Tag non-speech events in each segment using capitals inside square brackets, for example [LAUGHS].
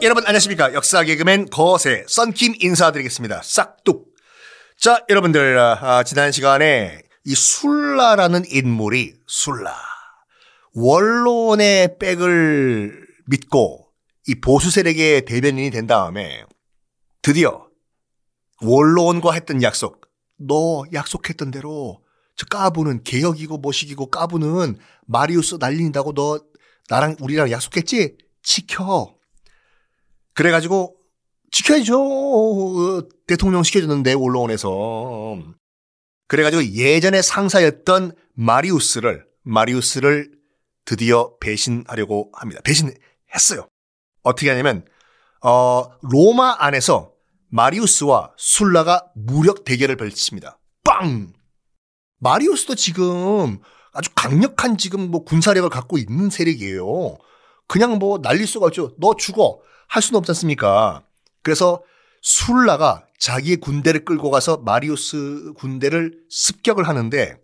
여러분 안녕하십니까. 역사 개그맨 거세 썬킴 인사드리겠습니다. 싹둑. 자, 여러분들 아, 지난 시간에 이 술라라는 인물이 술라 원론의 백을 믿고 이 보수 세력의 대변인이 된 다음에 드디어 원론과 했던 약속 너 약속했던 대로 저 까부는 개혁이고 뭐시기고 까부는 마리우스 날린다고 너 나랑 우리랑 약속했지? 지켜. 그래가지고 지켜야죠. 어, 대통령 시켜줬는데 원로원에서. 그래가지고 예전에 상사였던 마리우스를 마리우스를 드디어 배신하려고 합니다. 배신했어요. 어떻게 하냐면 어, 로마 안에서 마리우스와 술라가 무력 대결을 펼칩니다. 빵! 마리우스도 지금 아주 강력한 지금 뭐 군사력을 갖고 있는 세력이에요. 그냥 뭐 날릴 수가 없죠. 너 죽어. 할 수는 없지 않습니까? 그래서 술라가 자기의 군대를 끌고 가서 마리우스 군대를 습격을 하는데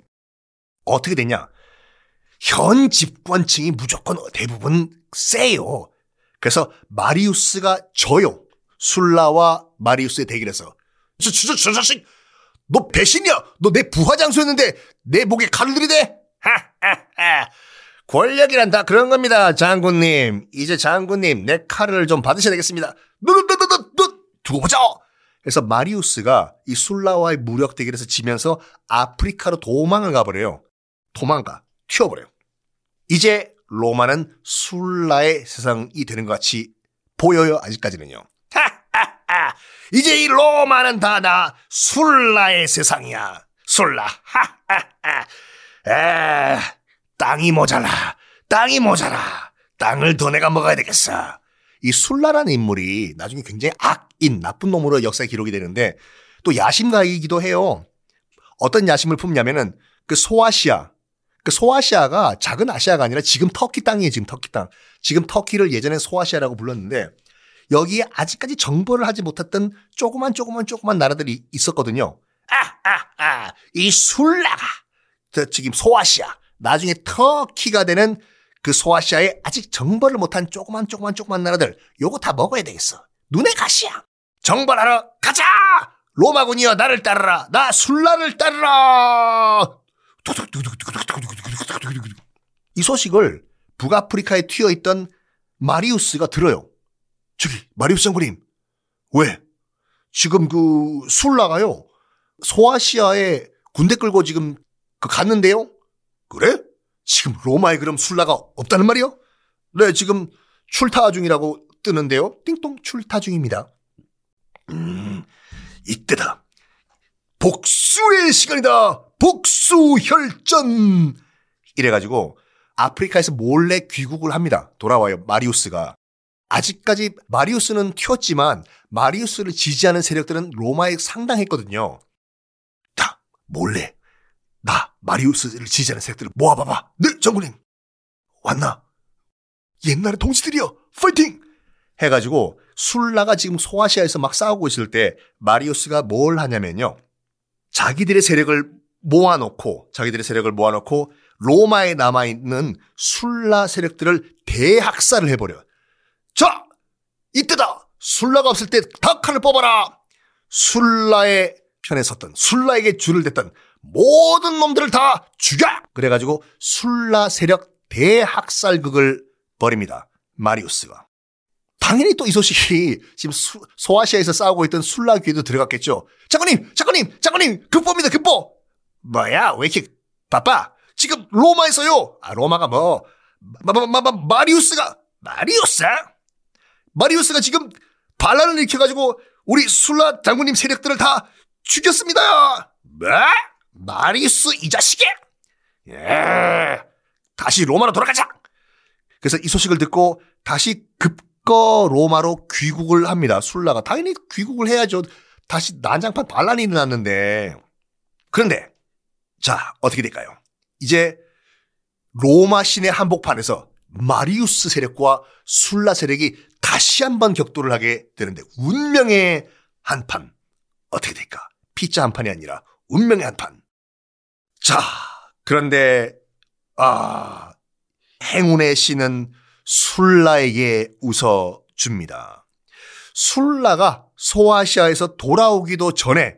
어떻게 되냐? 현 집권층이 무조건 대부분 세요. 그래서 마리우스가 져요. 술라와 마리우스의 대결에서. 저, 저, 저, 저 자식! 너 배신이야! 너 내 부하 장수였는데 내 목에 칼을 들이대? 하하하. 권력이란 다 그런 겁니다, 장군님. 이제 장군님, 내 칼을 좀 받으셔야 되겠습니다. 너너너너너 두고 보자! 그래서 마리우스가 이 술라와의 무력 대결에서 지면서 아프리카로 도망을 가버려요. 도망가. 튀어버려요. 이제 로마는 술라의 세상이 되는 것 같이 보여요, 아직까지는요. 이제 이 로마는 다 나 술라의 세상이야. 술라. 하하하. 에, 땅이 모자라. 땅이 모자라. 땅을 더 내가 먹어야 되겠어. 이 술라라는 인물이 나중에 굉장히 악인, 나쁜 놈으로 역사에 기록이 되는데 또 야심가이기도 해요. 어떤 야심을 품냐면은 그 소아시아, 그 소아시아가 작은 아시아가 아니라 지금 터키 땅이에요, 지금 터키 땅. 지금 터키를 예전에 소아시아라고 불렀는데 여기에 아직까지 정벌을 하지 못했던 조그만 조그만 조그만 나라들이 있었거든요. 아, 아, 아, 이 술라가 저 지금 소아시아, 나중에 터키가 되는 그 소아시아에 아직 정벌을 못한 조그만 조그만 조그만 나라들 요거 다 먹어야 되겠어. 눈에 가시야. 정벌하러 가자. 로마군이여 나를 따르라. 나 술라를 따르라. 이 소식을 북아프리카에 튀어 있던 마리우스가 들어요. 저기 마리우스 장군님 왜 지금 그 술라가요 소아시아에 군대 끌고 지금 그 갔는데요. 그래? 지금 로마에 그럼 술라가 없다는 말이요? 네, 지금 출타 중이라고 뜨는데요. 띵동 출타 중입니다. 음, 이때다. 복수의 시간이다. 복수 혈전. 이래가지고 아프리카에서 몰래 귀국을 합니다. 돌아와요. 마리우스가. 아직까지 마리우스는 튀었지만 마리우스를 지지하는 세력들은 로마에 상당했거든요. 자, 몰래 나 마리우스를 지지하는 세력들을 모아봐봐. 네, 장군님. 왔나? 옛날의 동지들이여. 파이팅! 해가지고 술라가 지금 소아시아에서 막 싸우고 있을 때 마리우스가 뭘 하냐면요. 자기들의 세력을 모아놓고 자기들의 세력을 모아놓고 로마에 남아있는 술라 세력들을 대학살을 해버려요. 자, 이때다. 술라가 없을 때 닭칼을 뽑아라. 술라의 편에 섰던 술라에게 줄을 댔던 모든 놈들을 다 죽여! 그래가지고 술라 세력 대학살극을 벌입니다. 마리우스가. 당연히 또 이 소식이 지금 수, 소아시아에서 싸우고 있던 술라 귀에도 들어갔겠죠. 장군님, 장군님, 장군님, 급보입니다, 급보! 뭐야, 왜 이렇게 바빠? 지금 로마에서요. 아, 로마가 뭐, 마, 마, 마, 마, 마리우스가, 마리우스? 마리우스가 지금 반란을 일으켜가지고 우리 술라 장군님 세력들을 다 죽였습니다. 뭐? 마리우스 이 자식이? 예. 다시 로마로 돌아가자. 그래서 이 소식을 듣고 다시 급거 로마로 귀국을 합니다. 술라가 당연히 귀국을 해야죠. 다시 난장판 반란이 일어났는데. 그런데 자 어떻게 될까요? 이제 로마 시내 한복판에서 마리우스 세력과 술라 세력이 다시 한번 격돌을 하게 되는데 운명의 한판 어떻게 될까? 피자 한 판이 아니라 운명의 한 판. 자, 그런데 아 행운의 신은 술라에게 웃어줍니다. 술라가 소아시아에서 돌아오기도 전에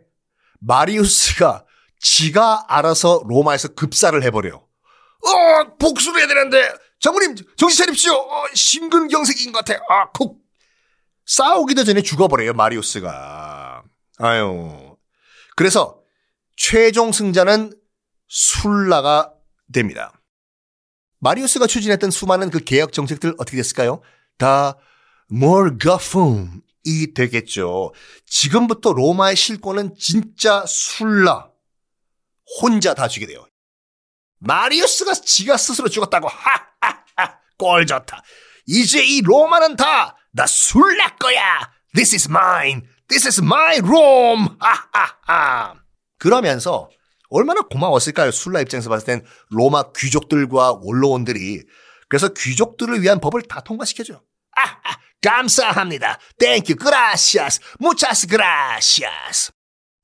마리우스가 지가 알아서 로마에서 급사를 해버려요. 어, 복수를 해야 되는데, 장모님, 정신 차립시오. 어, 심근경색인 것 같아. 아, 쿡. 싸우기도 전에 죽어버려요, 마리우스가. 아유. 그래서 최종 승자는 술라가 됩니다. 마리우스가 추진했던 수많은 그 개혁 정책들 어떻게 됐을까요? 다 몰가품이 되겠죠. 지금부터 로마의 실권은 진짜 술라 혼자 다 쥐게 돼요. 마리우스가 지가 스스로 죽었다고 하하하 꼴 좋다. 이제 이 로마는 다 나 술라 거야. This is mine. This is my Rome. 하하하. 그러면서 얼마나 고마웠을까요? 술라 입장에서 봤을 땐 로마 귀족들과 원로원들이 그래서 귀족들을 위한 법을 다 통과시켜줘요. 아, 감사합니다. Thank you. Gracias. Muchas gracias.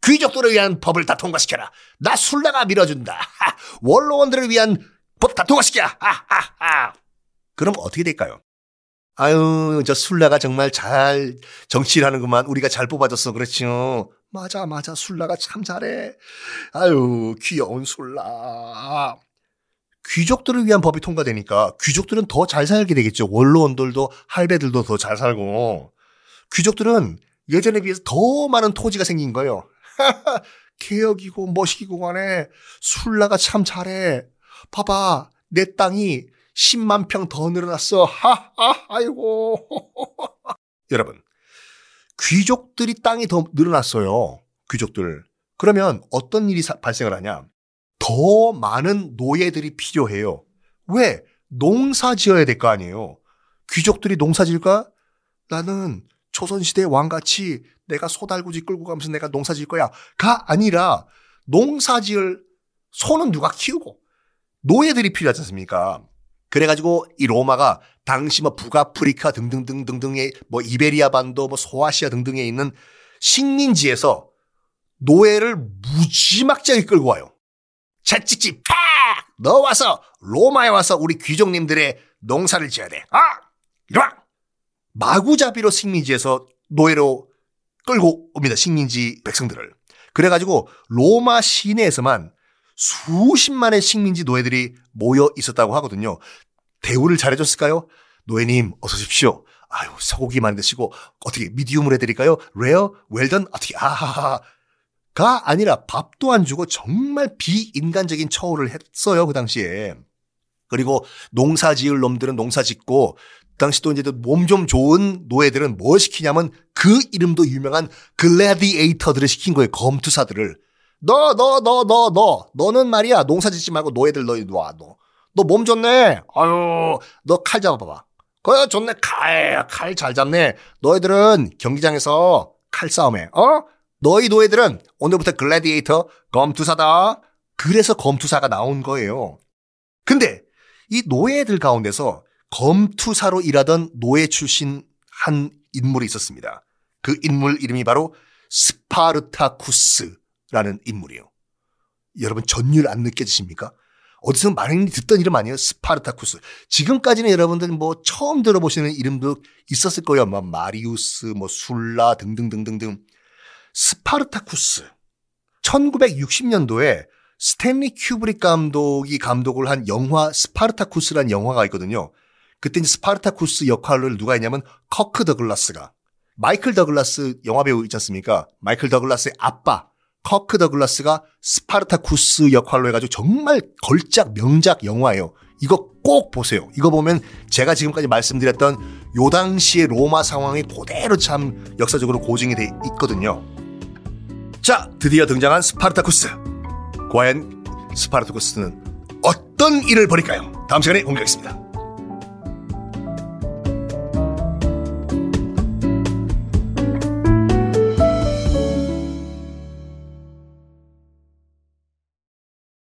귀족들을 위한 법을 다 통과시켜라. 나 술라가 밀어준다. 하, 원로원들을 위한 법 다 통과시켜. 하하하. 그럼 어떻게 될까요? 아유, 저 술라가 정말 잘 정치를 하는구만. 우리가 잘 뽑아줬어. 그렇죠. 맞아, 맞아. 술라가 참 잘해. 아유, 귀여운 술라. 귀족들을 위한 법이 통과되니까 귀족들은 더 잘 살게 되겠죠. 원로원들도 할배들도 더 잘 살고. 귀족들은 예전에 비해서 더 많은 토지가 생긴 거예요. [LAUGHS] 개혁이고 멋이고 간에 술라가 참 잘해. 봐봐. 내 땅이 10만 평 더 늘어났어. 하하, [LAUGHS] 아이고. [LAUGHS] 여러분, 귀족들이 땅이 더 늘어났어요. 귀족들. 그러면 어떤 일이 발생을 하냐? 더 많은 노예들이 필요해요. 왜? 농사 지어야 될 거 아니에요. 귀족들이 농사 지을까? 나는 조선시대 왕같이 내가 소달구지 끌고 가면서 내가 농사 지을 거야. 가 아니라 농사 지을 소는 누가 키우고 노예들이 필요하지 않습니까? 그래가지고 이 로마가 당시 뭐 북아프리카 등등등등등의 뭐 이베리아 반도 뭐 소아시아 등등에 있는 식민지에서 노예를 무지막지하게 끌고 와요. 채찍지 팍! 너 와서 로마에 와서 우리 귀족님들의 농사를 지어야 돼. 아! 이리 와! 마구잡이로 식민지에서 노예로 끌고 옵니다. 식민지 백성들을. 그래가지고 로마 시내에서만 수십만의 식민지 노예들이 모여 있었다고 하거든요. 대우를 잘해줬을까요? 노예님, 어서 오십시오. 아유, 소고기 많이 드시고, 어떻게 미디움을 해드릴까요? 레어? 웰던? 어떻게, 아하하. 가 아니라 밥도 안 주고 정말 비인간적인 처우를 했어요, 그 당시에. 그리고 농사 지을 놈들은 농사 짓고, 그 당시 또 이제 몸 좀 좋은 노예들은 뭐 시키냐면 그 이름도 유명한 gladiator들을 시킨 거예요, 검투사들을. 너, 너, 너, 너, 너. 너는 말이야. 농사 짓지 말고 노예들 너희 놔, 너. 너 몸 좋네. 아유, 너 칼 잡아봐봐. 그래, 좋네. 칼, 칼 잘 잡네. 너희들은 경기장에서 칼 싸움해. 어? 너희 노예들은 오늘부터 글래디에이터 검투사다. 그래서 검투사가 나온 거예요. 근데 이 노예들 가운데서 검투사로 일하던 노예 출신 한 인물이 있었습니다. 그 인물 이름이 바로 스파르타쿠스. 라는 인물이에요. 여러분 전율 안 느껴지십니까? 어디서 많이 듣던 이름 아니에요? 스파르타쿠스. 지금까지는 여러분들 뭐 처음 들어보시는 이름도 있었을 거예요. 뭐 마리우스, 뭐 술라 등등등등등. 스파르타쿠스. 1960년도에 스탠리 큐브릭 감독이 감독을 한 영화 스파르타쿠스라는 영화가 있거든요. 그때 이제 스파르타쿠스 역할을 누가 했냐면 커크 더글라스가 마이클 더글라스 영화배우 있지 않습니까? 마이클 더글라스의 아빠 커크 더글라스가 스파르타쿠스 역할로 해가지고 정말 걸작 명작 영화예요. 이거 꼭 보세요. 이거 보면 제가 지금까지 말씀드렸던 요 당시의 로마 상황이 그대로 참 역사적으로 고증이 돼 있거든요. 자, 드디어 등장한 스파르타쿠스. 과연 스파르타쿠스는 어떤 일을 벌일까요? 다음 시간에 공개하겠습니다.